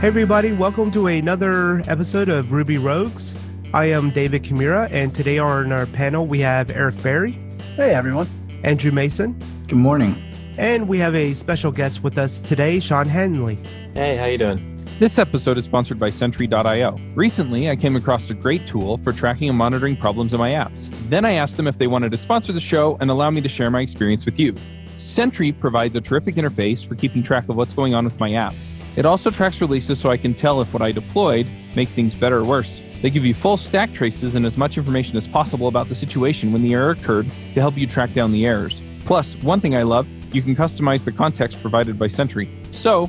Hey, everybody, welcome to another episode of Ruby Rogues. I am David Kimura, and today on our panel we have Eric Berry. Hey, everyone. Andrew Mason. Good morning. And we have a special guest with us today, Sean Handley. Hey, how you doing? This episode is sponsored by Sentry.io. Recently, I came across a great tool for tracking and monitoring problems in my apps. Then I asked them if they wanted to sponsor the show and allow me to share my experience with you. Sentry provides a terrific interface for keeping track of what's going on with my app. It also tracks releases so I can tell if what I deployed makes things better or worse. They give you full stack traces and as much information as possible about the situation when the error occurred to help you track down the errors. Plus, one thing I love, you can customize the context provided by Sentry. So,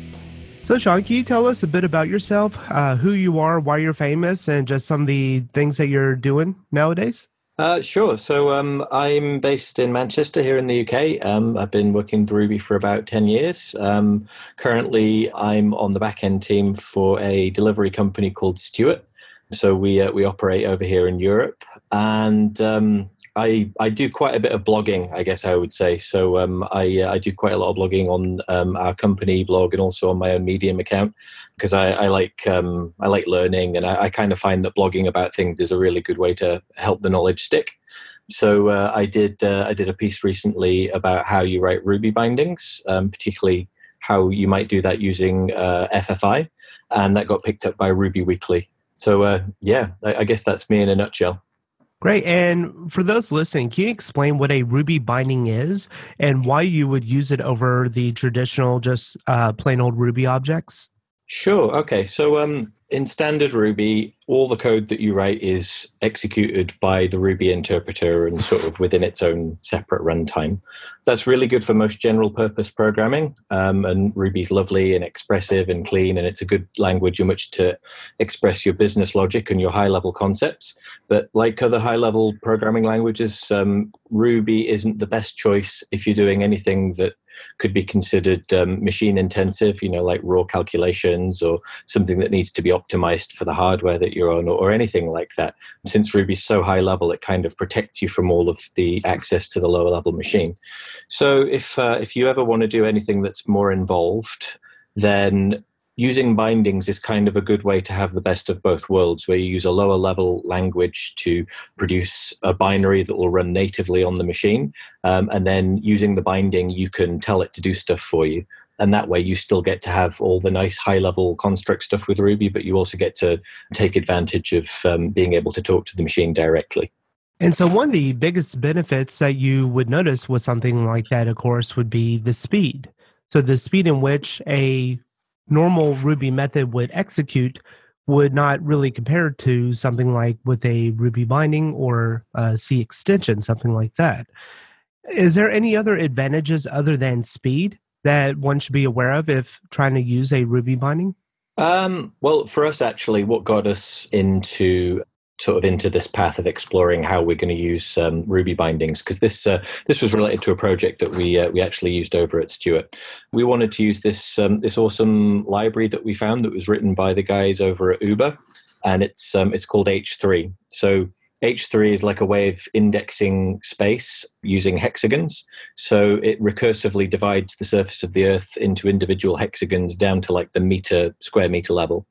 So, Sean, can you tell us a bit about yourself, uh, who you are, why you're famous, and just some of the things that you're doing nowadays? Uh, sure. So um, I'm based in Manchester here in the UK. Um, I've been working with Ruby for about 10 years. Um, currently, I'm on the back end team for a delivery company called Stuart. So we, uh, we operate over here in Europe. And um, I, I do quite a bit of blogging, I guess I would say. So um, I, uh, I do quite a lot of blogging on um, our company blog and also on my own Medium account because I, I, like um, I like learning and I, I, kind of find that blogging about things is a really good way to help the knowledge stick. So uh, I did uh, I did a piece recently about how you write Ruby bindings, um, particularly how you might do that using uh, FFI, and that got picked up by Ruby Weekly. So uh, yeah, I, I guess that's me in a nutshell. Great. And for those listening, can you explain what a Ruby binding is and why you would use it over the traditional, just uh, plain old Ruby objects? Sure. Okay. So um, in standard Ruby, all the code that you write is executed by the Ruby interpreter and sort of within its own separate runtime. That's really good for most general purpose programming. Um, and Ruby's lovely and expressive and clean, and it's a good language in which to express your business logic and your high level concepts. But like other high level programming languages, um, Ruby isn't the best choice if you're doing anything that could be considered um, machine intensive, you know, like raw calculations or something that needs to be optimized for the hardware that you're on or, or anything like that. Since Ruby's so high level, it kind of protects you from all of the access to the lower level machine. So if, uh, if you ever want to do anything that's more involved, then using bindings is kind of a good way to have the best of both worlds, where you use a lower level language to produce a binary that will run natively on the machine. Um, and then using the binding, you can tell it to do stuff for you. And that way, you still get to have all the nice high level construct stuff with Ruby, but you also get to take advantage of um, being able to talk to the machine directly. And so, one of the biggest benefits that you would notice with something like that, of course, would be the speed. So, the speed in which a normal Ruby method would execute would not really compare to something like with a Ruby binding or a C extension, something like that. Is there any other advantages other than speed that one should be aware of if trying to use a Ruby binding? Um, well, for us, actually, what got us into sort of into this path of exploring how we're going to use um, Ruby bindings because this uh, this was related to a project that we uh, we actually used over at Stuart. We wanted to use this um, this awesome library that we found that was written by the guys over at Uber, and it's um, it's called H3. So H3 is like a way of indexing space using hexagons. So it recursively divides the surface of the Earth into individual hexagons down to like the meter square meter level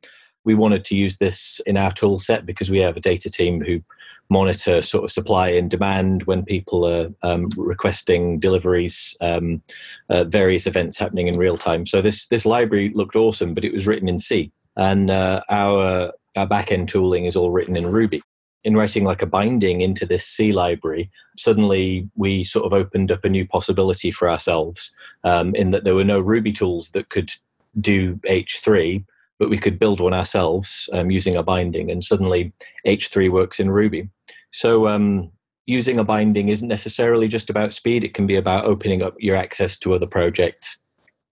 we wanted to use this in our tool set because we have a data team who monitor sort of supply and demand when people are um, requesting deliveries, um, uh, various events happening in real time. So this this library looked awesome, but it was written in C, and uh, our our backend tooling is all written in Ruby. In writing like a binding into this C library, suddenly we sort of opened up a new possibility for ourselves um, in that there were no Ruby tools that could do H3, but we could build one ourselves um, using a binding, and suddenly H3 works in Ruby. So um, using a binding isn't necessarily just about speed, it can be about opening up your access to other projects.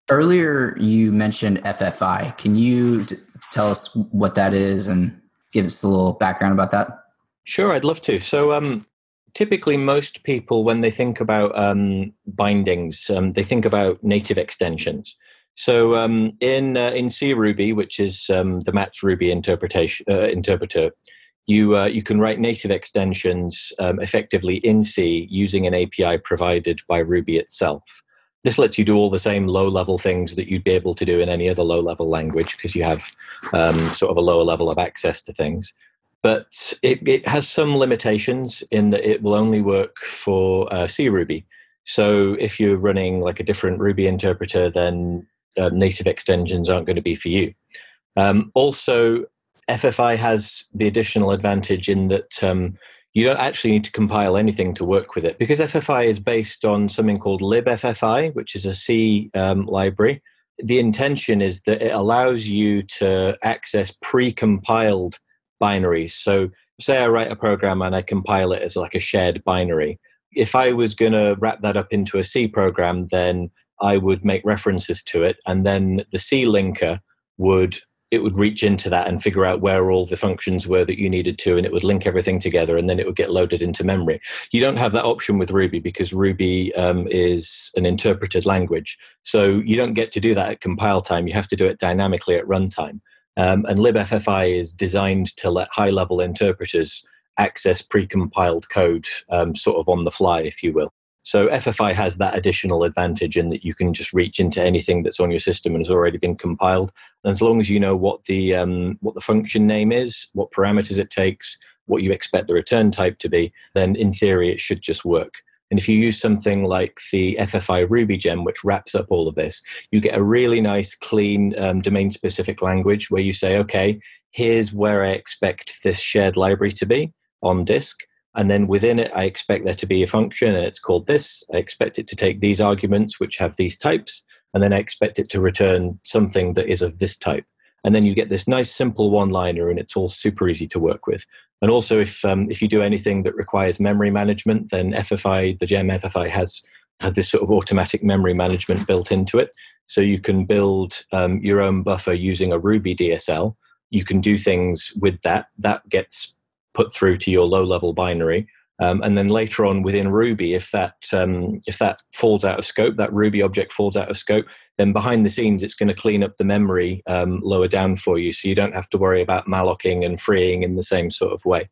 Earlier, you mentioned FFI. Can you t- tell us what that is and give us a little background about that? Sure, I'd love to. So, um, typically, most people, when they think about um, bindings, um, they think about native extensions. So, um, in uh, in C Ruby, which is um, the Matz Ruby interpretation uh, interpreter, you uh, you can write native extensions um, effectively in C using an API provided by Ruby itself. This lets you do all the same low level things that you'd be able to do in any other low level language because you have um, sort of a lower level of access to things. But it, it, has some limitations in that it will only work for uh, C Ruby. So if you're running like a different Ruby interpreter, then um, native extensions aren't going to be for you. Um, also, FFI has the additional advantage in that um, you don't actually need to compile anything to work with it because FFI is based on something called libFFI, which is a C um, library. The intention is that it allows you to access pre-compiled binaries. So, say I write a program and I compile it as like a shared binary. If I was going to wrap that up into a C program, then I would make references to it, and then the C linker would it would reach into that and figure out where all the functions were that you needed to, and it would link everything together, and then it would get loaded into memory. You don't have that option with Ruby because Ruby um, is an interpreted language, so you don't get to do that at compile time. You have to do it dynamically at runtime. Um, and libFFI is designed to let high-level interpreters access pre-compiled code, um, sort of on the fly, if you will. So FFI has that additional advantage in that you can just reach into anything that's on your system and has already been compiled. And as long as you know what the um, what the function name is, what parameters it takes, what you expect the return type to be, then in theory it should just work. And if you use something like the FFI Ruby gem, which wraps up all of this, you get a really nice, clean um, domain specific language where you say, okay, here's where I expect this shared library to be on disk. And then within it, I expect there to be a function and it's called this. I expect it to take these arguments, which have these types. And then I expect it to return something that is of this type. And then you get this nice simple one liner and it's all super easy to work with. And also, if, um, if you do anything that requires memory management, then FFI, the gem FFI has, has this sort of automatic memory management built into it. So you can build um, your own buffer using a Ruby DSL. You can do things with that. That gets put through to your low level binary. Um, and then later on within Ruby, if that um, if that falls out of scope, that Ruby object falls out of scope, then behind the scenes it's going to clean up the memory um, lower down for you, so you don't have to worry about mallocing and freeing in the same sort of way.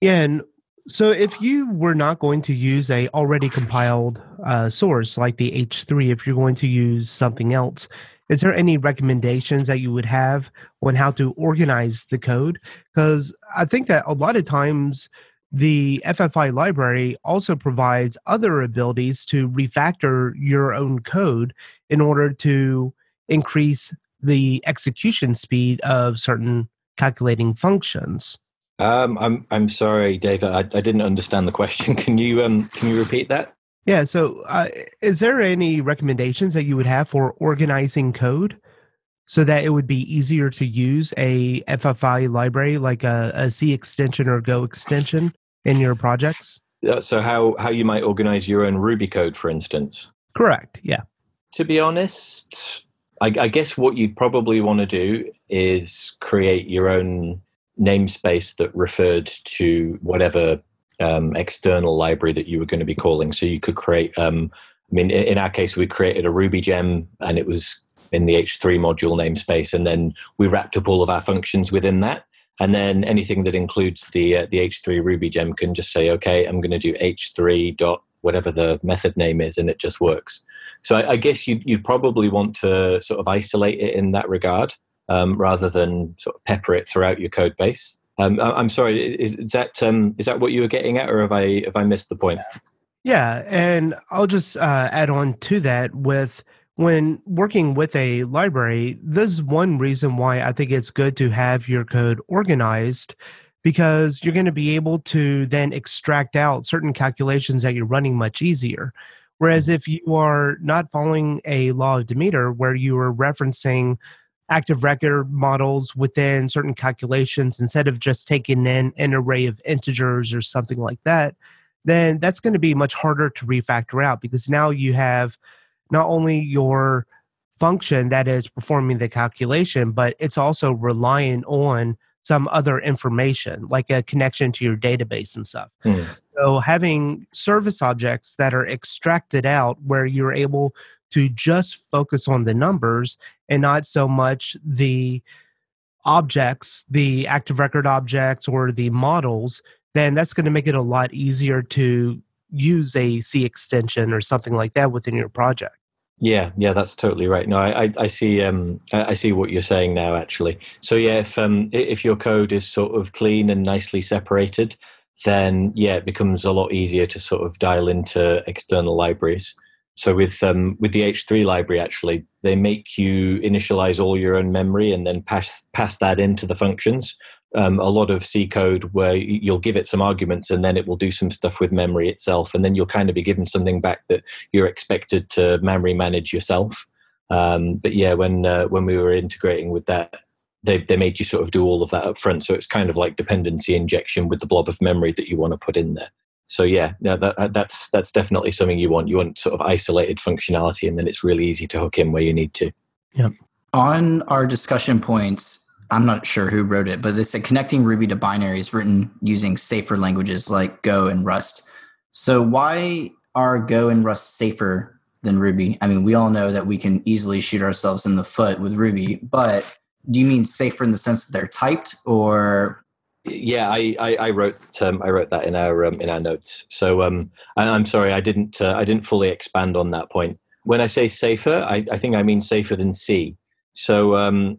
Yeah, and so if you were not going to use a already compiled uh, source like the H3, if you're going to use something else, is there any recommendations that you would have on how to organize the code? Because I think that a lot of times the FFI library also provides other abilities to refactor your own code in order to increase the execution speed of certain calculating functions. Um, I'm I'm sorry, David. I, I didn't understand the question. Can you um can you repeat that? Yeah. So, uh, is there any recommendations that you would have for organizing code so that it would be easier to use a FFI library like a, a C extension or Go extension in your projects? So, how how you might organize your own Ruby code, for instance? Correct. Yeah. To be honest, I, I guess what you'd probably want to do is create your own namespace that referred to whatever um, external library that you were going to be calling. So you could create, um, I mean, in, our case, we created a Ruby gem and it was in the H3 module namespace. And then we wrapped up all of our functions within that. And then anything that includes the uh, the H3 Ruby gem can just say, okay, I'm going to do H3 dot whatever the method name is, and it just works. So I, I guess you you'd probably want to sort of isolate it in that regard um, rather than sort of pepper it throughout your code base. Um, I'm sorry. Is, is that um, is that what you were getting at, or have I have I missed the point? Yeah, and I'll just uh, add on to that with when working with a library. This is one reason why I think it's good to have your code organized because you're going to be able to then extract out certain calculations that you're running much easier. Whereas if you are not following a law of Demeter where you are referencing active record models within certain calculations instead of just taking in an array of integers or something like that, then that's going to be much harder to refactor out because now you have not only your function that is performing the calculation, but it's also relying on some other information, like a connection to your database and stuff. Hmm. So having service objects that are extracted out where you're able to just focus on the numbers and not so much the objects, the active record objects or the models, then that's going to make it a lot easier to use a C extension or something like that within your project. Yeah, yeah, that's totally right. No, I, I, I see. Um, I, see what you're saying now. Actually, so yeah, if um, if your code is sort of clean and nicely separated, then yeah, it becomes a lot easier to sort of dial into external libraries. So with um, with the H3 library, actually, they make you initialize all your own memory and then pass pass that into the functions. Um, a lot of C code where you'll give it some arguments and then it will do some stuff with memory itself, and then you'll kind of be given something back that you're expected to memory manage yourself. Um, but yeah, when uh, when we were integrating with that, they they made you sort of do all of that up front. So it's kind of like dependency injection with the blob of memory that you want to put in there so yeah, no, that, uh, that's that's definitely something you want. You want sort of isolated functionality, and then it's really easy to hook in where you need to. Yeah. On our discussion points, I'm not sure who wrote it, but they said connecting Ruby to binaries written using safer languages like Go and Rust. So why are Go and Rust safer than Ruby? I mean, we all know that we can easily shoot ourselves in the foot with Ruby, but do you mean safer in the sense that they're typed, or yeah, I, I, I wrote um, I wrote that in our um, in our notes. So um, I, am sorry, I didn't uh, I didn't fully expand on that point. When I say safer, I, I think I mean safer than C. So um,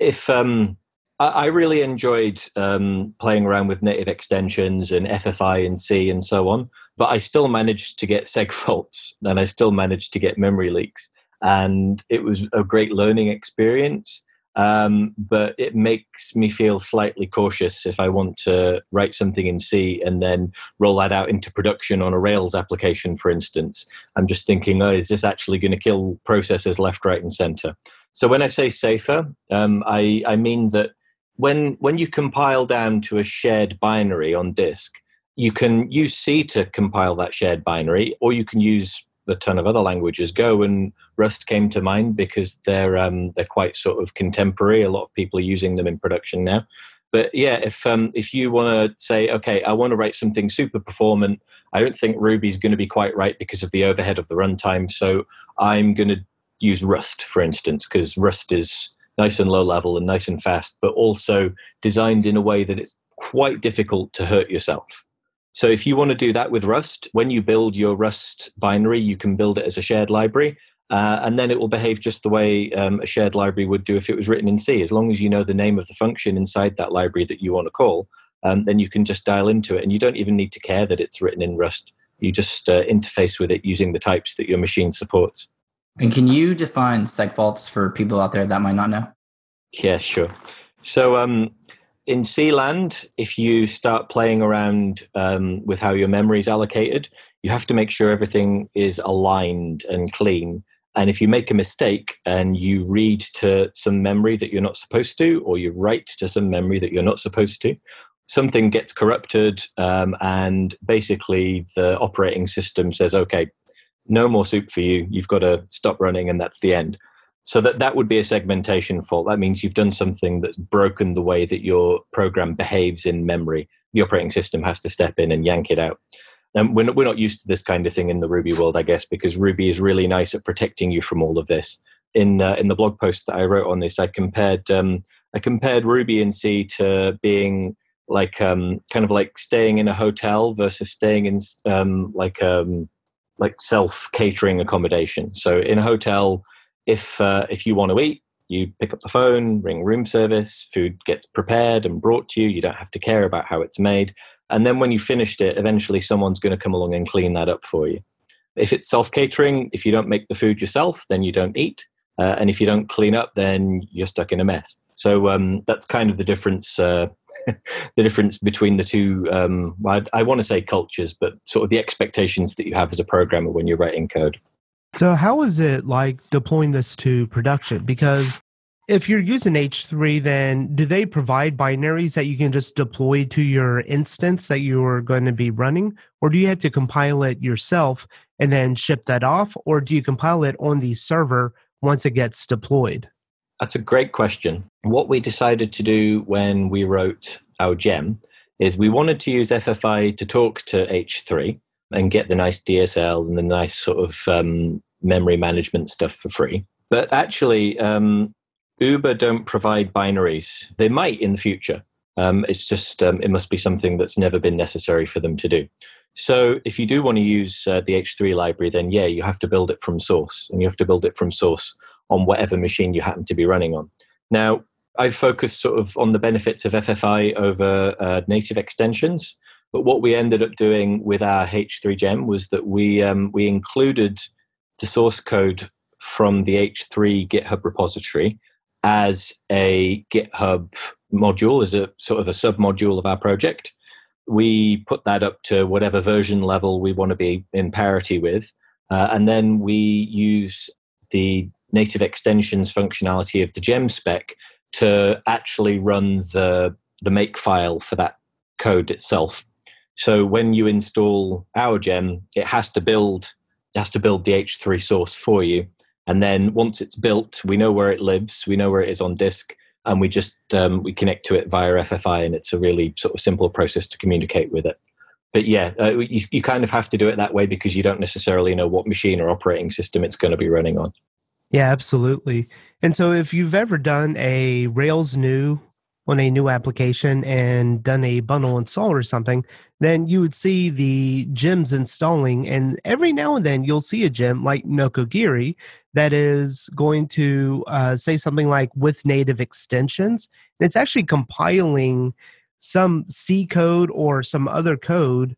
if um, I, I, really enjoyed um, playing around with native extensions and FFI and C and so on, but I still managed to get seg faults and I still managed to get memory leaks, and it was a great learning experience um, but it makes me feel slightly cautious if I want to write something in C and then roll that out into production on a Rails application, for instance. I'm just thinking, oh, is this actually going to kill processes left, right, and center? So when I say safer, um, I, I mean that when when you compile down to a shared binary on disk, you can use C to compile that shared binary, or you can use a ton of other languages. Go and Rust came to mind because they're um, they're quite sort of contemporary. A lot of people are using them in production now. But yeah, if um, if you want to say, okay, I want to write something super performant, I don't think Ruby's going to be quite right because of the overhead of the runtime. So I'm going to use Rust, for instance, because Rust is nice and low level and nice and fast, but also designed in a way that it's quite difficult to hurt yourself. So if you want to do that with Rust, when you build your Rust binary, you can build it as a shared library. Uh, and then it will behave just the way um, a shared library would do if it was written in C. As long as you know the name of the function inside that library that you want to call, um, then you can just dial into it. And you don't even need to care that it's written in Rust. You just uh, interface with it using the types that your machine supports. And can you define segfaults for people out there that might not know? Yeah, sure. So um, in CLand, if you start playing around um, with how your memory is allocated, you have to make sure everything is aligned and clean. And if you make a mistake and you read to some memory that you're not supposed to, or you write to some memory that you're not supposed to, something gets corrupted, um, and basically the operating system says, okay, no more soup for you. You've got to stop running, and that's the end. So that that would be a segmentation fault. That means you've done something that's broken the way that your program behaves in memory. The operating system has to step in and yank it out. And we're not, we're not used to this kind of thing in the Ruby world, I guess, because Ruby is really nice at protecting you from all of this. In uh, in the blog post that I wrote on this, I compared um, I compared Ruby and C to being like um, kind of like staying in a hotel versus staying in um, like um, like self catering accommodation. So in a hotel, if uh, if you want to eat, you pick up the phone, ring room service, food gets prepared and brought to you. You don't have to care about how it's made. And then when you finished it, eventually someone's going to come along and clean that up for you. If it's self catering, if you don't make the food yourself, then you don't eat. Uh, and if you don't clean up, then you're stuck in a mess. So um, that's kind of the difference. Uh, the difference between the two. Um, I, I want to say cultures, but sort of the expectations that you have as a programmer when you're writing code. So, how is it like deploying this to production? Because if you're using H3, then do they provide binaries that you can just deploy to your instance that you're going to be running? Or do you have to compile it yourself and then ship that off? Or do you compile it on the server once it gets deployed? That's a great question. What we decided to do when we wrote our gem is we wanted to use FFI to talk to H3 and get the nice DSL and the nice sort of um, memory management stuff for free. But actually, um, Uber don't provide binaries. They might in the future. Um, it's just um, it must be something that's never been necessary for them to do. So if you do want to use uh, the H3 library, then yeah, you have to build it from source, and you have to build it from source on whatever machine you happen to be running on. Now, I've focused sort of on the benefits of FFI over uh, native extensions. But what we ended up doing with our H3 gem was that we um, we included the source code from the H3 GitHub repository as a GitHub module, as a sort of a sub module of our project. We put that up to whatever version level we want to be in parity with. Uh, and then we use the native extensions functionality of the gem spec to actually run the, the make file for that code itself. So when you install our gem, it has to build it has to build the H3 source for you. And then once it's built, we know where it lives, we know where it is on disk, and we just um, we connect to it via FFI, and it's a really sort of simple process to communicate with it. But yeah, uh, you, you kind of have to do it that way because you don't necessarily know what machine or operating system it's going to be running on. Yeah, absolutely. And so if you've ever done a Rails new on a new application and done a bundle install or something, then you would see the gems installing. And every now and then you'll see a gem like Nokogiri that is going to uh, say something like with native extensions. It's actually compiling some C code or some other code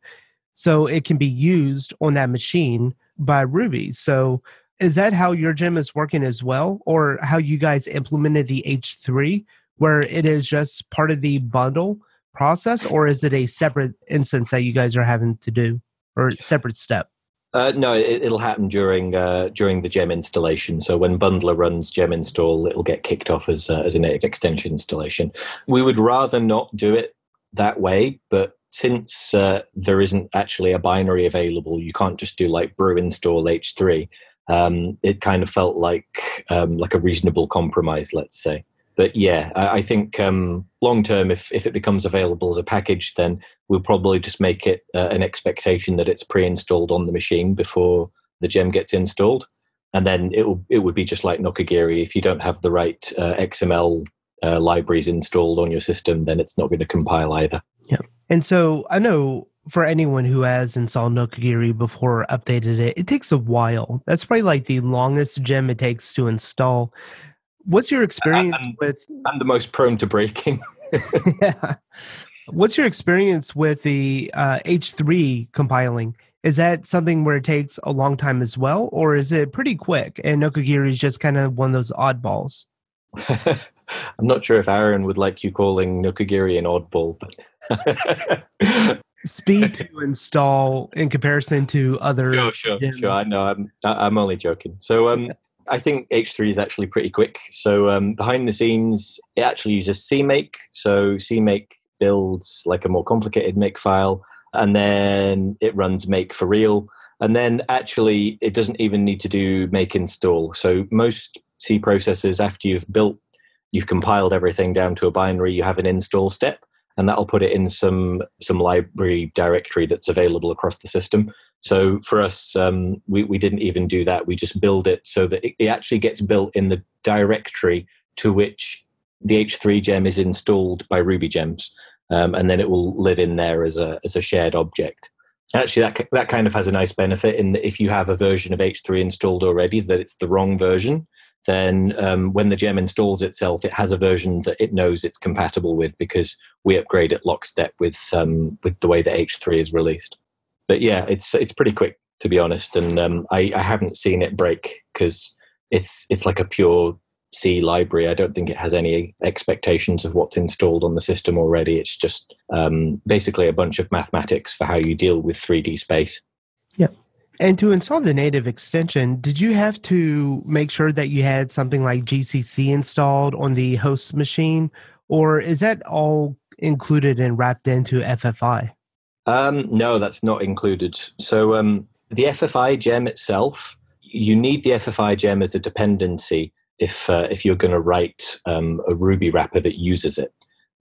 so it can be used on that machine by Ruby. So is that how your gem is working as well, or how you guys implemented the H3? Where it is just part of the bundle process, or is it a separate instance that you guys are having to do, or separate step? Uh, no, it, will happen during uh, during the gem installation. So when Bundler runs gem install, it'll get kicked off as uh, as a native extension installation. We would rather not do it that way, but since uh, there isn't actually a binary available, you can't just do like brew install H3. Um, it kind of felt like um, like a reasonable compromise, let's say but yeah, I, I think um, long term, if if it becomes available as a package, then we'll probably just make it uh, an expectation that it's pre-installed on the machine before the gem gets installed, and then it will it would be just like Nokogiri. If you don't have the right uh, XML uh, libraries installed on your system, then it's not going to compile either. Yeah, and so I know for anyone who has installed Nokogiri before updated it, it takes a while. That's probably like the longest gem it takes to install. What's your experience I'm, with? I'm the most prone to breaking. yeah. What's your experience with the uh, H3 compiling? Is that something where it takes a long time as well, or is it pretty quick? And Nokogiri is just kind of one of those oddballs. I'm not sure if Aaron would like you calling Nokogiri an oddball, but speed to install in comparison to other. Sure, sure, sure. I know. I'm I'm only joking. So um, I think H3 is actually pretty quick. So um, behind the scenes, it actually uses CMake. So CMake builds like a more complicated make file, and then it runs make for real. And then actually, it doesn't even need to do make install. So most C processors, after you've built, you've compiled everything down to a binary, you have an install step, and that'll put it in some some library directory that's available across the system. So for us, um, we, we didn't even do that. We just build it so that it, it actually gets built in the directory to which the H3 gem is installed by Ruby gems. Um, and then it will live in there as a, as a shared object. Actually, that, that kind of has a nice benefit in that if you have a version of H3 installed already, that it's the wrong version, then um, when the gem installs itself, it has a version that it knows it's compatible with because we upgrade at lockstep with um, with the way that H3 is released but yeah, it's it's pretty quick to be honest, and um, I, I haven't seen it break because it's it's like a pure C library. I don't think it has any expectations of what's installed on the system already. It's just um, basically a bunch of mathematics for how you deal with 3D space. Yeah. And to install the native extension, did you have to make sure that you had something like GCC installed on the host machine, or is that all included and wrapped into FFI? Um, no, that's not included. So um, the FFI gem itself, you need the FFI gem as a dependency if uh, if you're going to write um, a Ruby wrapper that uses it.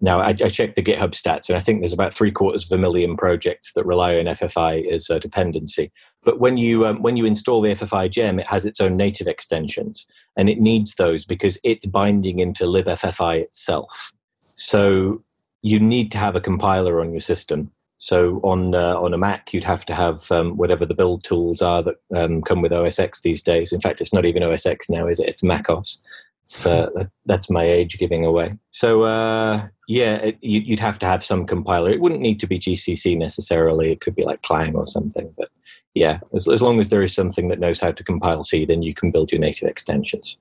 Now, I, I, checked the GitHub stats, and I think there's about three quarters of a million projects that rely on FFI as a dependency. But when you um, when you install the FFI gem, it has its own native extensions, and it needs those because it's binding into libffi itself. So you need to have a compiler on your system. So on uh, on a Mac, you'd have to have um, whatever the build tools are that um, come with OS X these days. In fact, it's not even OS X now, is it? It's macOS. It's, uh, that's my age giving away. So uh, yeah, it, you'd have to have some compiler. It wouldn't need to be GCC necessarily. It could be like Clang or something. But yeah, as, as long as there is something that knows how to compile C, then you can build your native extensions.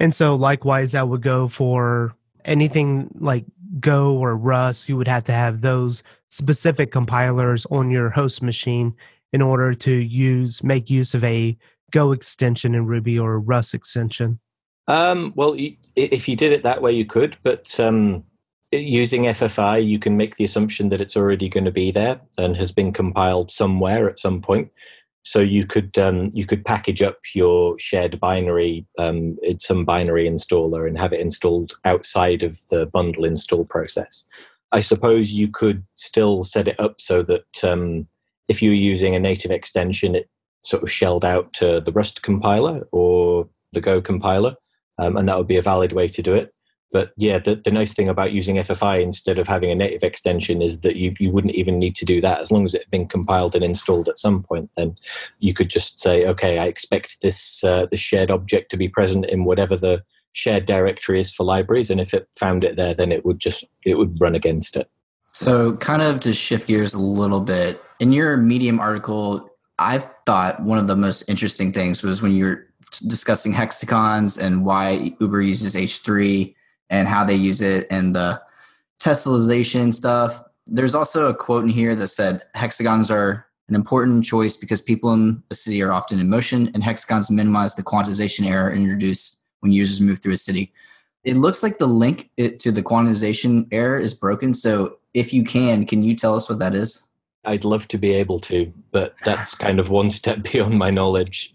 And so likewise, that would go for anything like Go or Rust. You would have to have those specific compilers on your host machine in order to use make use of a Go extension in Ruby or a Rust extension. Um, well, if you did it that way, you could, but um, using FFI, you can make the assumption that it's already going to be there and has been compiled somewhere at some point. So you could um, you could package up your shared binary um, in some binary installer and have it installed outside of the bundle install process. I suppose you could still set it up so that um, if you're using a native extension, it sort of shelled out to the Rust compiler or the Go compiler um, and that would be a valid way to do it. But yeah, the, the nice thing about using FFI instead of having a native extension is that you, you wouldn't even need to do that. As long as it had been compiled and installed at some point, then you could just say, okay, I expect this, uh, this shared object to be present in whatever the shared directory is for libraries. And if it found it there, then it would just, it would run against it. So kind of to shift gears a little bit, in your Medium article, I thought one of the most interesting things was when you were discussing hexagons and why Uber uses H3 and how they use it and the tessellation stuff. There's also a quote in here that said hexagons are an important choice because people in a city are often in motion and hexagons minimize the quantization error introduced when users move through a city. It looks like the link to the quantization error is broken. So if you can, can you tell us what that is? I'd love to be able to, but that's kind of one step beyond my knowledge.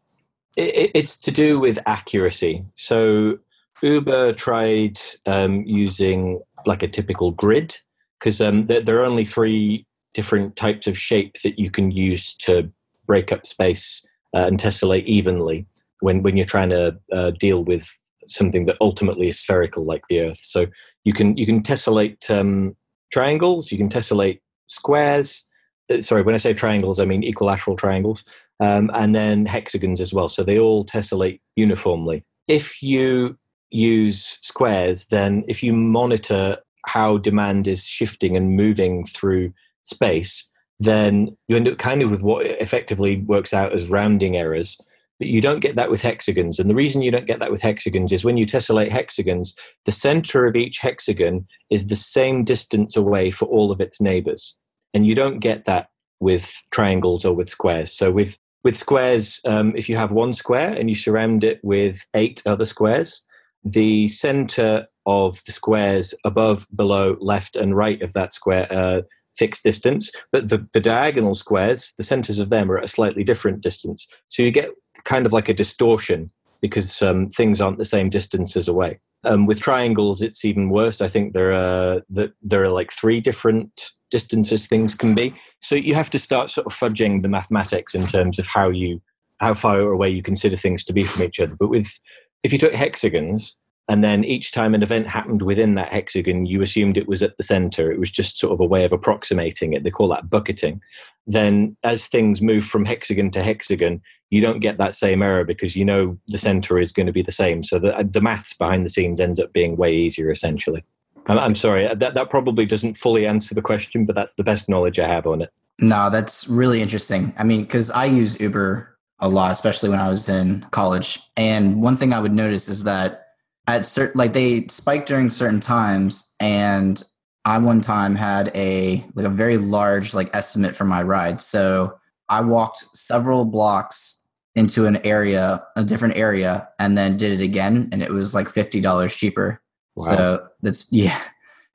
It, it's to do with accuracy. So Uber tried um, using like a typical grid because um, there, there, are only three different types of shape that you can use to break up space uh, and tessellate evenly when, when you're trying to uh, deal with something that ultimately is spherical like the Earth. So you can you can tessellate um, triangles, you can tessellate squares. Uh, sorry, when I say triangles, I mean equilateral triangles um, and then hexagons as well. So they all tessellate uniformly. If you use squares, then if you monitor how demand is shifting and moving through space, then you end up kind of with what effectively works out as rounding errors. But you don't get that with hexagons. And the reason you don't get that with hexagons is when you tessellate hexagons, the center of each hexagon is the same distance away for all of its neighbors. And you don't get that with triangles or with squares. So with with squares, um, if you have one square and you surround it with eight other squares, the center of the squares above, below, left, and right of that square uh, fixed distance, but the, the diagonal squares, the centers of them are at a slightly different distance. So you get kind of like a distortion because um, things aren't the same distances away. Um, with triangles, it's even worse. I think there are there are like three different distances things can be. So you have to start sort of fudging the mathematics in terms of how you how far away you consider things to be from each other. But with if you took hexagons and then each time an event happened within that hexagon, you assumed it was at the center. It was just sort of a way of approximating it. They call that bucketing. Then as things move from hexagon to hexagon, you don't get that same error because you know the center is going to be the same. So the, the maths behind the scenes ends up being way easier essentially. I'm, I'm sorry, uh, that, that probably doesn't fully answer the question, but that's the best knowledge I have on it. No, that's really interesting. I mean, because I use Uber a lot, especially when I was in college. And one thing I would notice is that at certain, like they spike during certain times, and I one time had a like a very large like estimate for my ride. So I walked several blocks into an area, a different area, and then did it again, and it was like fifty dollars cheaper. Wow. So that's yeah,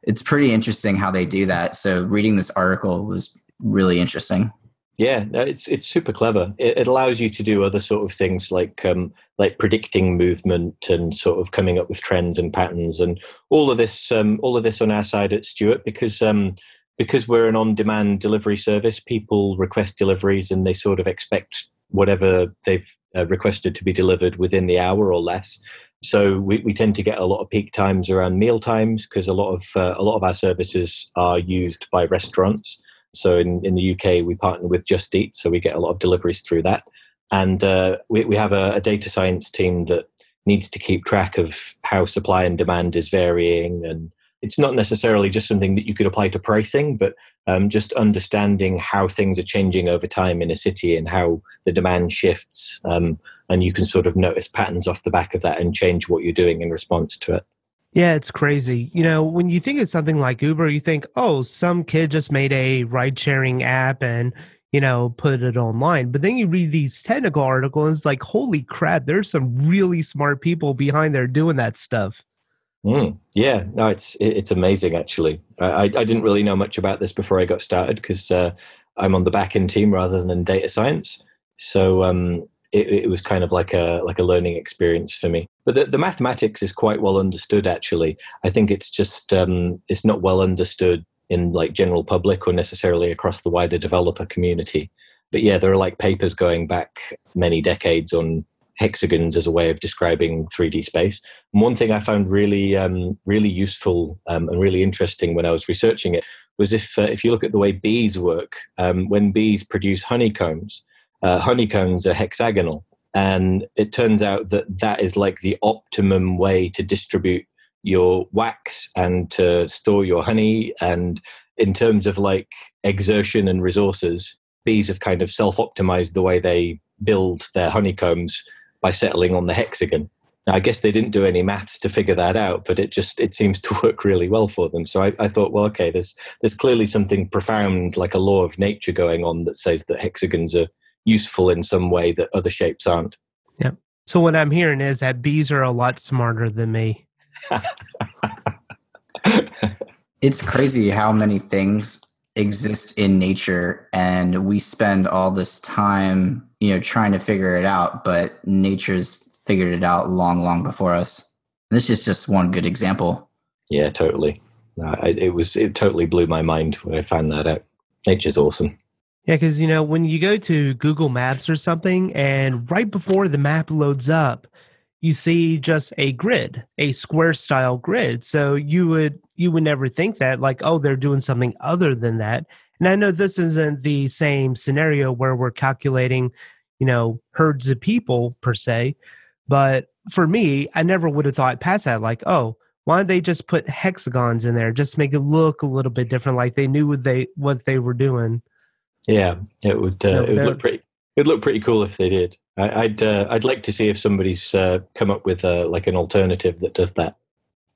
it's pretty interesting how they do that. So reading this article was really interesting. Yeah, it's it's super clever. It, it, allows you to do other sort of things like um, like predicting movement and sort of coming up with trends and patterns and all of this um, all of this on our side at Stuart because um, because we're an on-demand delivery service. People request deliveries and they sort of expect whatever they've uh, requested to be delivered within the hour or less. So we, we tend to get a lot of peak times around meal times because a lot of uh, a lot of our services are used by restaurants. So in, in the UK, we partner with Just Eat, so we get a lot of deliveries through that. And uh, we, we have a, a, data science team that needs to keep track of how supply and demand is varying. And it's not necessarily just something that you could apply to pricing, but um, just understanding how things are changing over time in a city and how the demand shifts. Um, and you can sort of notice patterns off the back of that and change what you're doing in response to it. Yeah, it's crazy. You know, when you think of something like Uber, you think, oh, some kid just made a ride sharing app and, you know, put it online. But then you read these technical articles, and it's like, holy crap, there's some really smart people behind there doing that stuff. Mm, yeah, no, it's it's amazing actually. I, I didn't really know much about this before I got started because uh, I'm on the back end team rather than data science. So um, it, it, was kind of like a like a learning experience for me. But the, the mathematics is quite well understood. Actually, I think it's just um, it's not well understood in like general public or necessarily across the wider developer community. But yeah, there are like papers going back many decades on hexagons as a way of describing 3D space. And one thing I found really um, really useful um, and really interesting when I was researching it was if uh, if you look at the way bees work, um, when bees produce honeycombs uh, honeycombs are hexagonal. And it turns out that that is like the optimum way to distribute your wax and to store your honey. And in terms of like exertion and resources, bees have kind of self optimized the way they build their honeycombs by settling on the hexagon. Now, I guess they didn't do any maths to figure that out, but it just it seems to work really well for them. So I, I, thought, well, okay, there's there's clearly something profound, like a law of nature going on that says that hexagons are useful in some way that other shapes aren't. Yeah. So what I'm hearing is that bees are a lot smarter than me. it's crazy how many things exist in nature and we spend all this time, you know, trying to figure it out, but nature's figured it out long long before us. This is just one good example. Yeah, totally. I, it was it totally blew my mind when I found that out. Nature's awesome. Yeah, because you know when you go to Google Maps or something, and right before the map loads up, you see just a grid, a square style grid. So you would you would never think that like oh they're doing something other than that. And I know this isn't the same scenario where we're calculating, you know, herds of people per se, but for me, I never would have thought past that. Like oh, why don't they just put hexagons in there, just make it look a little bit different, like they knew what they what they were doing. Yeah, it would. Uh, it would look pretty. It'd look pretty cool if they did. I, would uh, I'd like to see if somebody's uh, come up with uh, like an alternative that does that.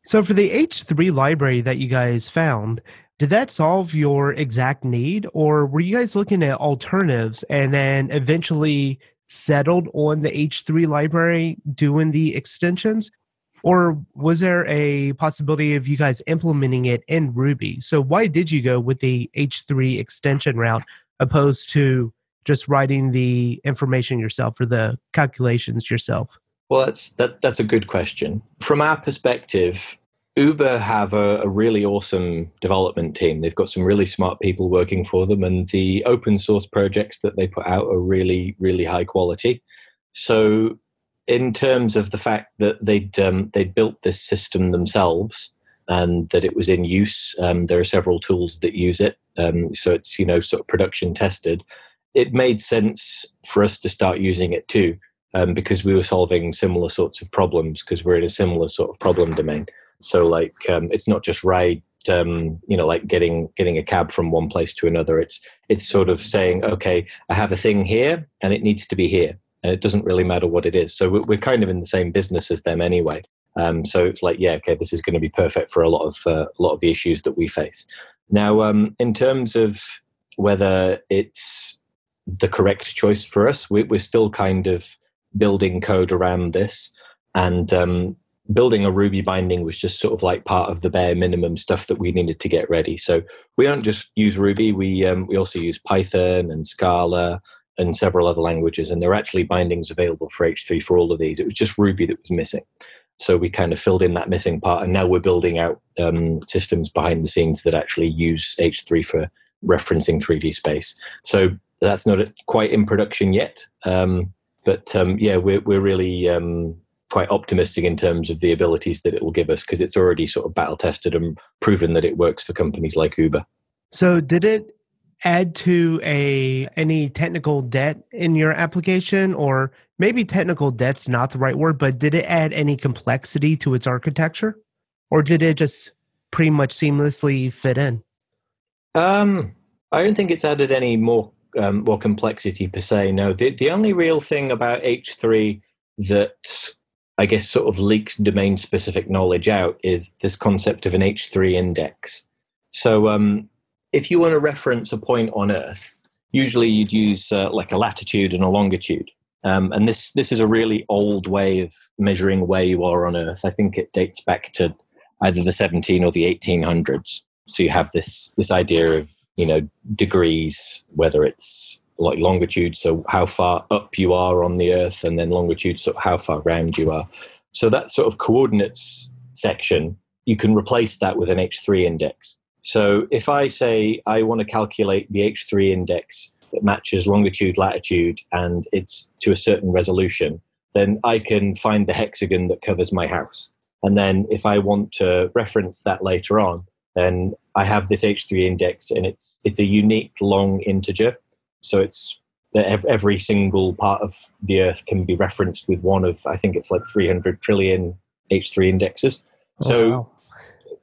So for the H3 library that you guys found, did that solve your exact need, or were you guys looking at alternatives and then eventually settled on the H3 library doing the extensions? Or was there a possibility of you guys implementing it in Ruby? So why did you go with the H3 extension route opposed to just writing the information yourself or the calculations yourself? Well, that's that, that's a good question. From our perspective, Uber have a, a, really awesome development team. They've got some really smart people working for them, and the open source projects that they put out are really, really high quality. So, in terms of the fact that they'd um, they'd built this system themselves and that it was in use, um, there are several tools that use it um, so it's you know sort of production tested. It made sense for us to start using it too, um, because we were solving similar sorts of problems because we're in a similar sort of problem domain. So like um, it's not just ride um, you know like getting getting a cab from one place to another it's it's sort of saying okay i have a thing here and it needs to be here and it doesn't really matter what it is so we're, kind of in the same business as them anyway um, so it's like yeah okay this is going to be perfect for a lot of uh, a lot of the issues that we face now, um, in terms of whether it's the correct choice for us, we, are still kind of building code around this. And um, building a Ruby binding was just sort of like part of the bare minimum stuff that we needed to get ready. So we don't just use Ruby; we um, we also use Python and Scala and several other languages. And there are actually bindings available for H3 for all of these. It was just Ruby that was missing. So we kind of filled in that missing part, and now we're building out um, systems behind the scenes that actually use H3 for referencing 3D space. So that's not quite in production yet, um, but um, yeah, we're we're really um, quite optimistic in terms of the abilities that it will give us because it's already sort of battle tested and proven that it works for companies like Uber. So, did it add to a any technical debt in your application? Or maybe technical debt's not the right word but did it add any complexity to its architecture? Or did it just pretty much seamlessly fit in? Um i don't think it's added any more um, more complexity per se no. The, the only real thing about h3 that i guess sort of leaks domain specific knowledge out is this concept of an h3 index. So um if you want to reference a point on Earth, usually you'd use uh, like a latitude and a longitude. Um, and this this is a really old way of measuring where you are on Earth. I think it dates back to either the 17 or the 1800s. So you have this this idea of you know degrees, whether it's like longitude, so how far up you are on the Earth, and then longitude, so how far round you are. So that sort of coordinates section, you can replace that with an H3 index. So if I say I want to calculate the H3 index that matches longitude, latitude, and it's to a certain resolution, then I can find the hexagon that covers my house. And then if I want to reference that later on, then I have this H3 index and it's it's a unique long integer. So it's every single part of the Earth can be referenced with one of I think it's like 300 trillion H3 indexes. Oh, so wow.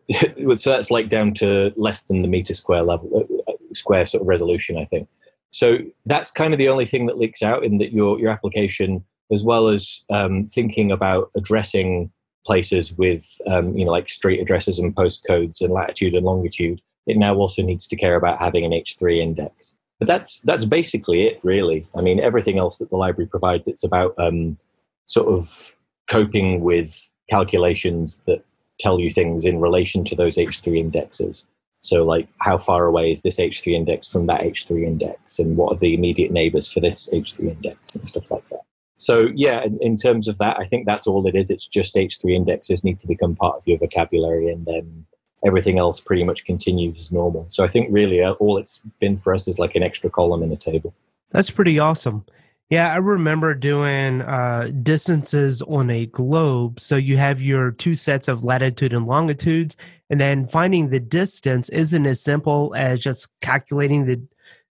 so that's like down to less than the meter square level, uh, uh, square sort of resolution, I think. So that's kind of the only thing that leaks out in that your your application, as well as um, thinking about addressing places with um, you know like street addresses and postcodes and latitude and longitude, it now also needs to care about having an H3 index. But that's that's basically it, really. I mean, everything else that the library provides, it's about um, sort of coping with calculations that tell you things in relation to those H3 indexes. So, like, how far away is this H3 index from that H3 index, and what are the immediate neighbors for this H3 index, and stuff like that. So, yeah, in, in terms of that, I think that's all it is. It's just H3 indexes need to become part of your vocabulary, and then everything else pretty much continues as normal. So, I think really uh, all it's been for us is like an extra column in a table. That's pretty awesome. Yeah, I remember doing uh, distances on a globe. So you have your two sets of latitude and longitudes, and then finding the distance isn't as simple as just calculating the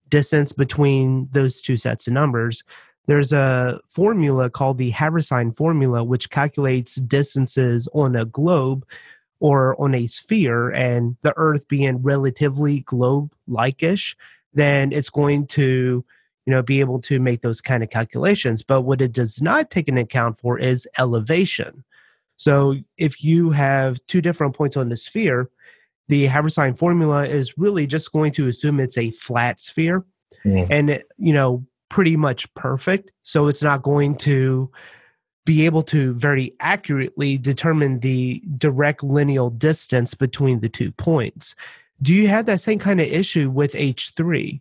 distance between those two sets of numbers. There's a formula called the Haversine formula, which calculates distances on a globe or on a sphere, and the Earth being relatively globe like ish, then it's going to you know, be able to make those kind of calculations. But what it does not take into account for is elevation. So if you have two different points on the sphere, the Haversine formula is really just going to assume it's a flat sphere mm. and, you know, pretty much perfect. So it's not going to be able to very accurately determine the direct lineal distance between the two points. Do you have that same kind of issue with H3?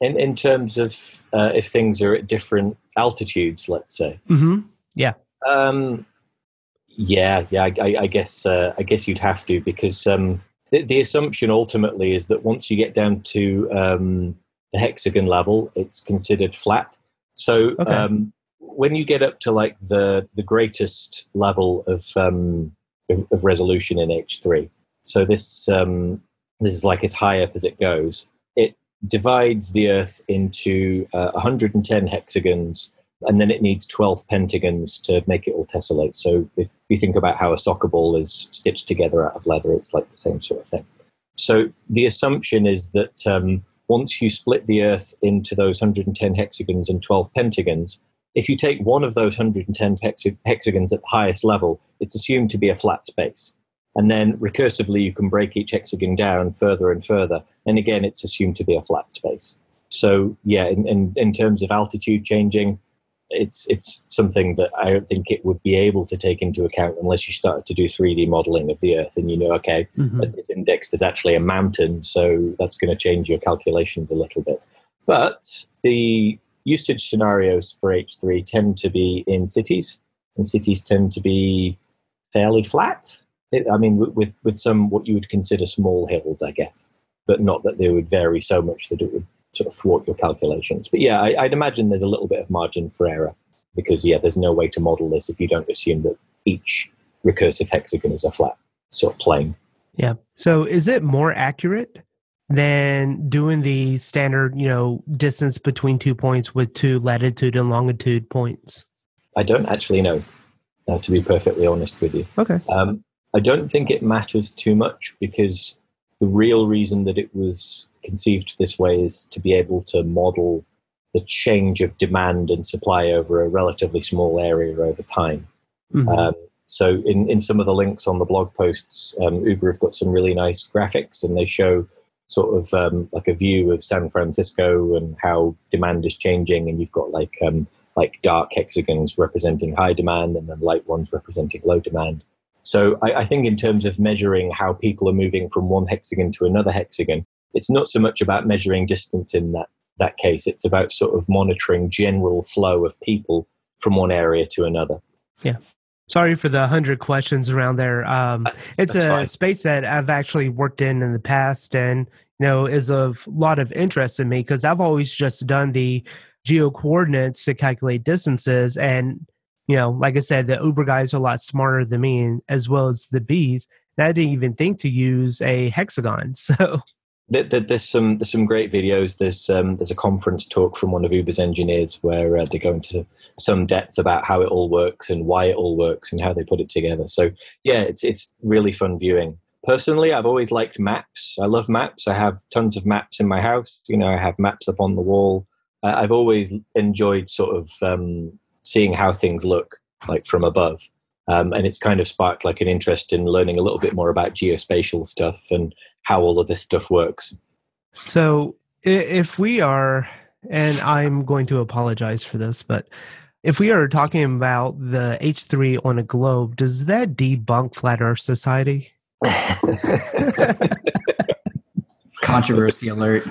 In in terms of uh, if things are at different altitudes, let's say. Mm-hmm. Yeah. Um, yeah, yeah. I, I guess uh, I guess you'd have to because um, the, the, assumption ultimately is that once you get down to um, the hexagon level, it's considered flat. So okay. Um, when you get up to like the the greatest level of um, of, of, resolution in H three, so this um, this is like as high up as it goes divides the Earth into uh, 110 hexagons, and then it needs 12 pentagons to make it all tessellate. So if you think about how a soccer ball is stitched together out of leather, it's like the same sort of thing. So the assumption is that um, once you split the Earth into those 110 hexagons and 12 pentagons, if you take one of those 110 hexagons at the highest level, it's assumed to be a flat space. And then recursively, you can break each hexagon down further and further. And again, it's assumed to be a flat space. So, yeah, in, in, in terms of altitude changing, it's it's something that I don't think it would be able to take into account unless you started to do 3D modeling of the Earth and you know, okay, Mhm. at this index there's actually a mountain, so that's going to change your calculations a little bit. But the usage scenarios for H3 tend to be in cities, and cities tend to be fairly flat. It, I mean, with- with some what you would consider small hills, I guess, but not that they would vary so much that it would sort of thwart your calculations. But yeah, I, I'd imagine there's a little bit of margin for error because yeah, there's no way to model this if you don't assume that each recursive hexagon is a flat sort of plane. Yeah. So is it more accurate than doing the standard, you know, distance between two points with two latitude and longitude points? I don't actually know, uh, to be perfectly honest with you. Okay. Um, I don't think it matters too much because the real reason that it was conceived this way is to be able to model the change of demand and supply over a relatively small area over time. Mhm. Um, so, in, in some of the links on the blog posts, um, Uber have got some really nice graphics and they show sort of um, like a view of San Francisco and how demand is changing. And you've got like um, like dark hexagons representing high demand and then light ones representing low demand. So I, I think in terms of measuring how people are moving from one hexagon to another hexagon, it's not so much about measuring distance in that, that case. It's about sort of monitoring general flow of people from one area to another. Yeah. Sorry for the hundred questions around there. Um, it's That's a fine. space that I've actually worked in in the past, and you know is of a lot of interest in me because I've always just done the geo coordinates to calculate distances, and you know, like I said, the Uber guys are a lot smarter than me, as well as the bees. And I didn't even think to use a hexagon. So There, there- there's some there's some great videos. There's um, there's a conference talk from one of Uber's engineers where uh, they go into some depth about how it all works and why it all works and how they put it together. So yeah, it's it's really fun viewing. Personally, I've always liked maps. I love maps. I have tons of maps in my house. You know, I have maps up on the wall. I've always enjoyed sort of um, seeing how things look like from above. Um, and it's kind of sparked like an interest in learning a little bit more about geospatial stuff and how all of this stuff works. So if we are, and I'm going to apologize for this, but if we are talking about the H3 on a globe, does that debunk Flat Earth Society? Controversy alert.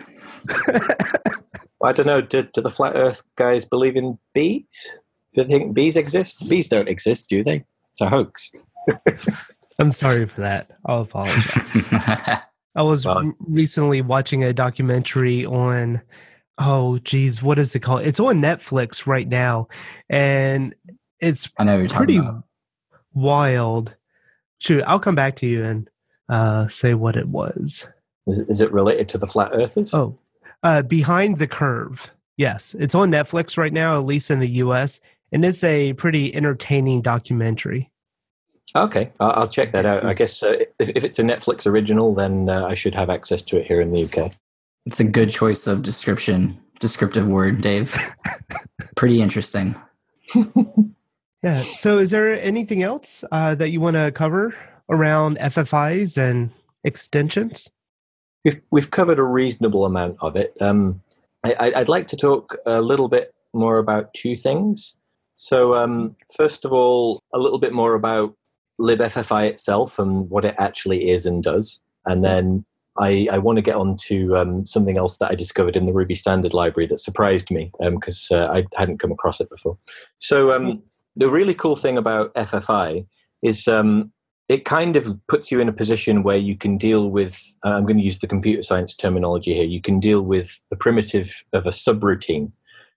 I don't know. Do, do the flat Earth guys believe in bees? Do they think bees exist? Bees don't exist, do they? It's a hoax. I'm sorry for that. I'll apologize. I was Well- recently watching a documentary on, oh, geez, what is it called? It's on Netflix right now. And it's I know you're pretty wild. Shoot, I'll come back to you and uh, say what it was. Is, is it related to the flat Earthers? Oh, uh, Behind the Curve. Yes, it's on Netflix right now, at least in the US. And it's a pretty entertaining documentary. Okay, I'll, I'll check that out. I guess uh, if, if it's a Netflix original, then uh, I should have access to it here in the UK. It's a good choice of description, descriptive word, Dave. Pretty interesting. Yeah. So, is there anything else uh, that you want to cover around FFIs and extensions? We've, we've covered a reasonable amount of it. Um, I, I- I'd like to talk a little bit more about two things. So, um, first of all, a little bit more about libFFI itself and what it actually is and does. And then I, I want to get on to um, something else that I discovered in the Ruby Standard Library that surprised me because uh, I hadn't come across it before. So, um, the really cool thing about FFI is um, it kind of puts you in a position where you can deal with uh, i'm going to use the computer science terminology here you can deal with the primitive of a subroutine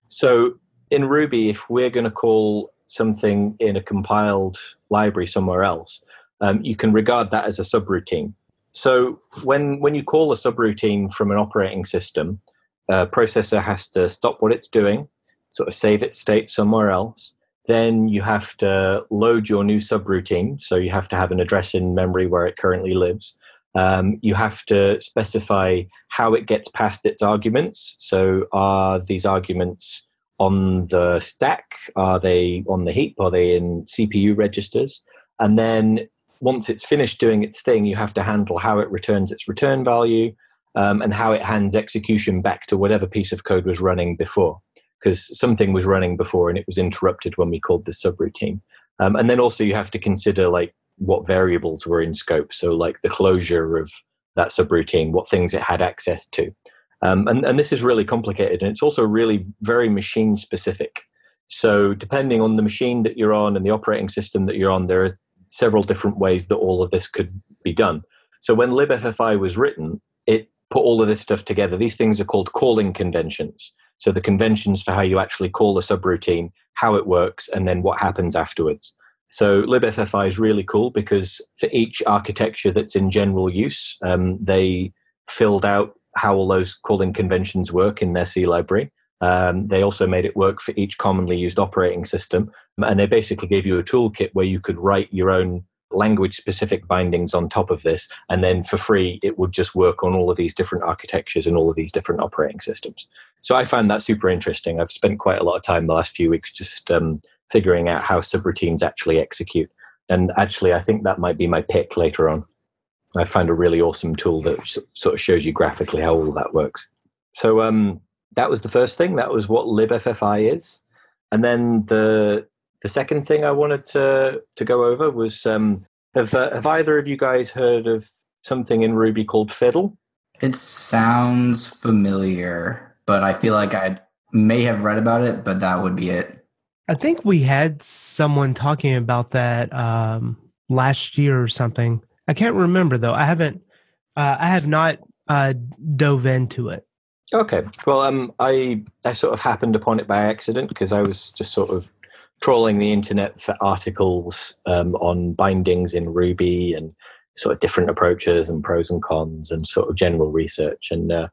so in ruby if we're going to call something in a compiled library somewhere else um, you can regard that as a subroutine so when when you call a subroutine from an operating system a processor has to stop what it's doing sort of save its state somewhere else then you have to load your new subroutine. So you have to have an address in memory where it currently lives. Um, you have to specify how it gets past its arguments. So are these arguments on the stack? Are they on the heap? Are they in CPU registers? And then once it's finished doing its thing, you have to handle how it returns its return value um, and how it hands execution back to whatever piece of code was running before. because something was running before and it was interrupted when we called this subroutine. Um, and then also you have to consider like what variables were in scope. So like the closure of that subroutine, what things it had access to. Um, and, and this is really complicated and it's also really very machine specific. So depending on the machine that you're on and the operating system that you're on, there are several different ways that all of this could be done. So when libffi was written, it put all of this stuff together. These things are called calling conventions. So the conventions for how you actually call a subroutine, how it works, and then what happens afterwards. So libffi is really cool because for each architecture that's in general use, um, they filled out how all those calling conventions work in their C library. Um, they also made it work for each commonly used operating system. And they basically gave you a toolkit where you could write your own language specific bindings on top of this. And then for free, it would just work on all of these different architectures and all of these different operating systems. So I found that super interesting. I've spent quite a lot of time the last few weeks just um, figuring out how subroutines actually execute. And actually, I think that might be my pick later on. I found a really awesome tool that sort of shows you graphically how all that works. So um, that was the first thing. That was what libffi is. And then the the second thing I wanted to to go over was um, have uh, have either of you guys heard of something in Ruby called fiddle? It sounds familiar, but I feel like I may have read about it, but that would be it. I think we had someone talking about that um, last year or something. I can't remember though. I haven't. Uh, I have not uh, dove into it. Okay. Well, um, I I sort of happened upon it by accident because I was just sort of trawling the internet for articles um, on bindings in Ruby and sort of different approaches and pros and cons and sort of general research. And uh,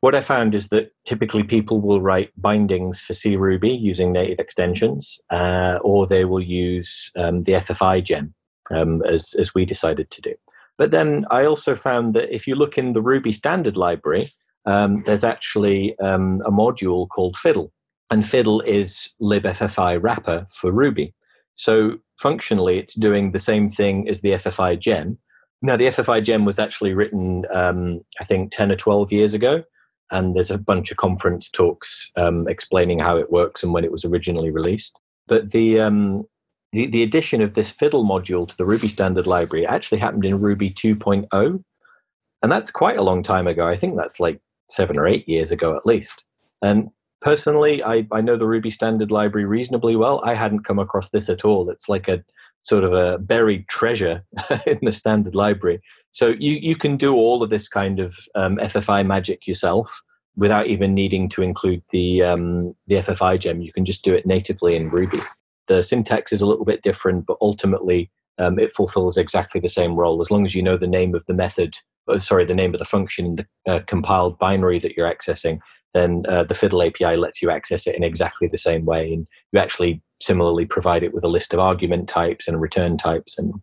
what I found is that typically people will write bindings for C Ruby using native extensions, uh, or they will use um, the FFI gem um, as as we decided to do. But then I also found that if you look in the Ruby standard library, um, there's actually um, a module called Fiddle, and Fiddle is libffi wrapper for Ruby. So functionally, it's doing the same thing as the FFI gem. Now, the FFI gem was actually written, um, I think, 10 or 12 years ago. And there's a bunch of conference talks um, explaining how it works and when it was originally released. But the, um, the, the addition of this Fiddle module to the Ruby standard library actually happened in Ruby 2.0. And that's quite a long time ago. I think that's like seven or eight years ago at least. And personally, I, I know the Ruby standard library reasonably well. I hadn't come across this at all. It's like a sort of a buried treasure in the standard library. So you, you can do all of this kind of um, FFI magic yourself without even needing to include the um, the FFI gem. You can just do it natively in Ruby. The syntax is a little bit different, but ultimately um, it fulfills exactly the same role as long as you know the name of the method. Uh, sorry, the name of the function in the uh, compiled binary that you're accessing then uh, the Fiddle API lets you access it in exactly the same way. And you actually similarly provide it with a list of argument types and return types, and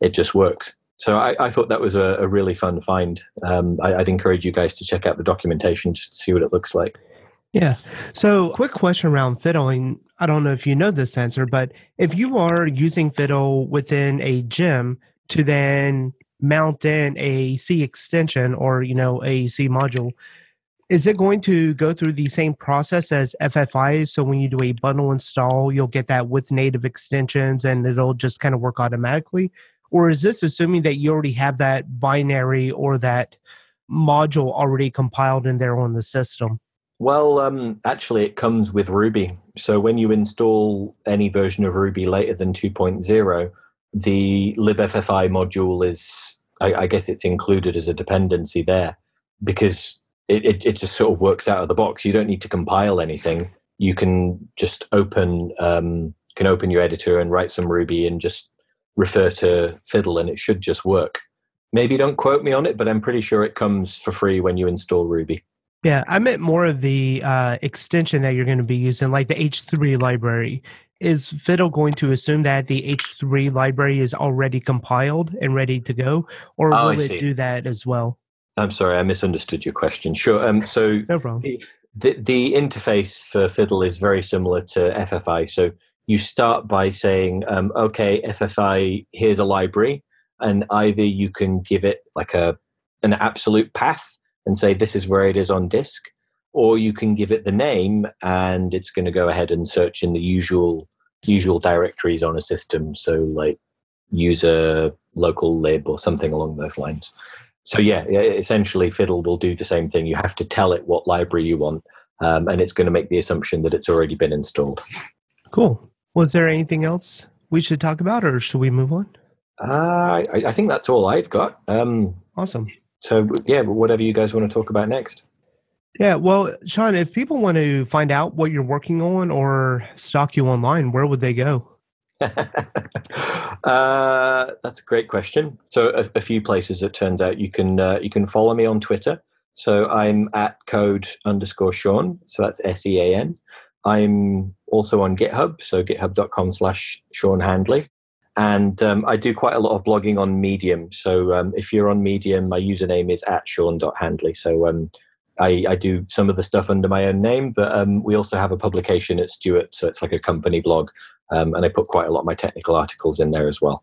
it just works. So I, I thought that was a, a really fun find. Um, I, would encourage you guys to check out the documentation just to see what it looks like. Yeah. So, quick question around fiddling. I don't know if you know this answer, but if you are using fiddle within a gem to then mount in a C extension or you know a C module, is it going to go through the same process as FFI? So when you do a bundle install, you'll get that with native extensions and it'll just kind of work automatically? Or is this assuming that you already have that binary or that module already compiled in there on the system? Well, um, actually, it comes with Ruby. So when you install any version of Ruby later than 2.0, the libffi module is, I, I guess it's included as a dependency there because it, it, it, just sort of works out of the box. You don't need to compile anything. You can just open um, can open your editor and write some Ruby and just refer to Fiddle, and it should just work. Maybe don't quote me on it, but I'm pretty sure it comes for free when you install Ruby. Yeah, I meant more of the uh, extension that you're going to be using, like the H3 library. Is Fiddle going to assume that the H3 library is already compiled and ready to go, or oh, will it do that as well? I'm sorry, I misunderstood your question. Sure. Um, so no problem. The, the interface for Fiddle is very similar to FFI. So you start by saying, um, okay, FFI, here's a library, and either you can give it like a an absolute path and say this is where it is on disk, or you can give it the name and it's going to go ahead and search in the usual usual directories on a system. So like user local lib or something along those lines. So yeah, essentially Fiddle will do the same thing. You have to tell it what library you want, um, and it's going to make the assumption that it's already been installed. Cool. Was there anything else we should talk about, or should we move on? Uh, I, I think that's all I've got. Um, awesome. So yeah, whatever you guys want to talk about next. Yeah, well, Sean, if people want to find out what you're working on or stalk you online, where would they go? uh, that's a great question. So, a, a, few places. It turns out you can uh, you can follow me on Twitter. So I'm at code underscore Sean. So that's S E A N. I'm also on GitHub. So github.com slash Sean Handley. And um, I do quite a lot of blogging on Medium. So um, if you're on Medium, my username is at Sean.handley. So um, I, I, do some of the stuff under my own name, but um, we also have a publication at Stuart. So it's like a company blog. Um, and I put quite a lot of my technical articles in there as well.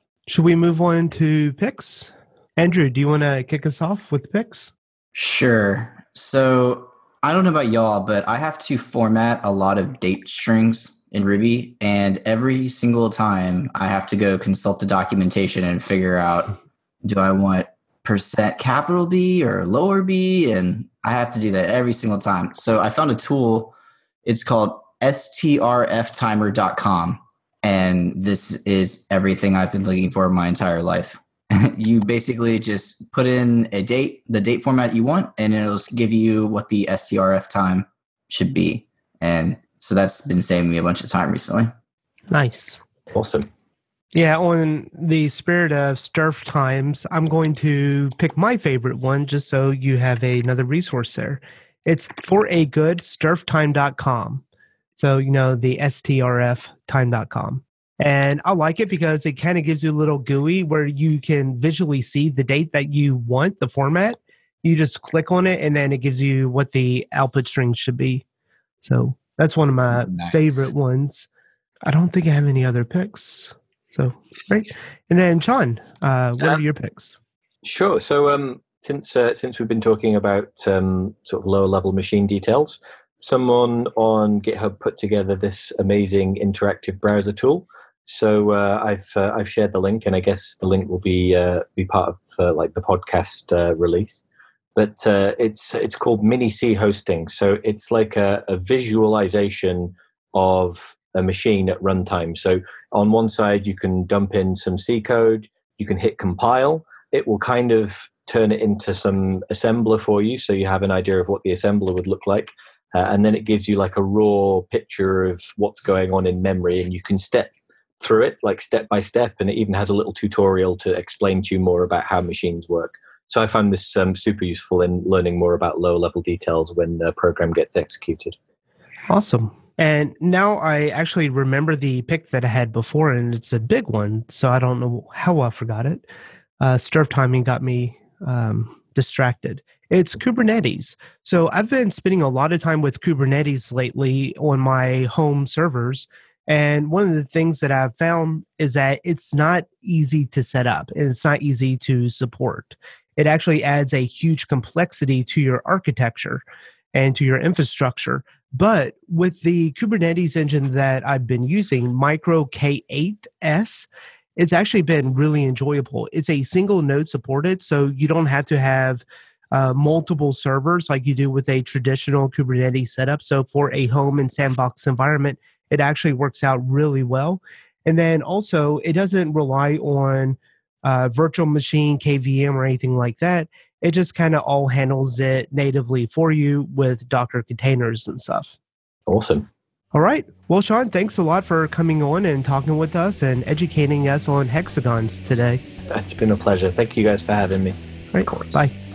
Should we move on to picks? Andrew, do you want to kick us off with picks? Sure. So I don't know about y'all, but I have to format a lot of date strings in Ruby. And every single time I have to go consult the documentation and figure out do I want percent capital B or lower B? And I have to do that every single time. So I found a tool. It's called strftimer.com and this is everything I've been looking for my entire life. you basically just put in a date, the date format you want, and it'll give you what the STRF time should be. And so that's been saving me a bunch of time recently. Nice. Awesome. Yeah, on the spirit of STRF times, I'm going to pick my favorite one just so you have another resource there. It's for a good strftime.com. So, you know, the strf strftime.com. And I like it because it kind of gives you a little GUI where you can visually see the date that you want, the format. You just click on it and then it gives you what the output string should be. So that's one of my nice. favorite ones. I don't think I have any other picks. So great. And then Sean, uh, what are your picks? Sure. So um, since uh, since we've been talking about um, sort of lower level machine details, someone on GitHub put together this amazing interactive browser tool. So uh, I've uh, I've shared the link, and I guess the link will be uh, be part of uh, like the podcast uh, release. But uh, it's it's called Mini C hosting. So it's like a, a visualization of a machine at runtime. So on one side, you can dump in some C code. You can hit compile. It will kind of turn it into some assembler for you, so you have an idea of what the assembler would look like uh, and then it gives you like a raw picture of what's going on in memory and you can step through it like step by step and it even has a little tutorial to explain to you more about how machines work. So i found this um, super useful in learning more about low level details when the program gets executed. Awesome. And now i actually remember the pick that i had before and it's a big one so i don't know how i forgot it. Uh, STRF timing got me um, distracted it's Kubernetes. So I've been spending a lot of time with Kubernetes lately on my home servers. And one of the things that I've found is that it's not easy to set up and it's not easy to support. It actually adds a huge complexity to your architecture and to your infrastructure. But with the Kubernetes engine that I've been using, Micro K8S, it's actually been really enjoyable. It's a single node supported, so you don't have to have uh, multiple servers like you do with a traditional Kubernetes setup. So for a home and sandbox environment, it actually works out really well. And then also, it doesn't rely on uh, virtual machine, KVM, or anything like that. It just kind of all handles it natively for you with Docker containers and stuff. Awesome. All right. Well, Sean, thanks a lot for coming on and talking with us and educating us on hexagons today. It's been a pleasure. Thank you guys for having me. Right. Of course. Bye.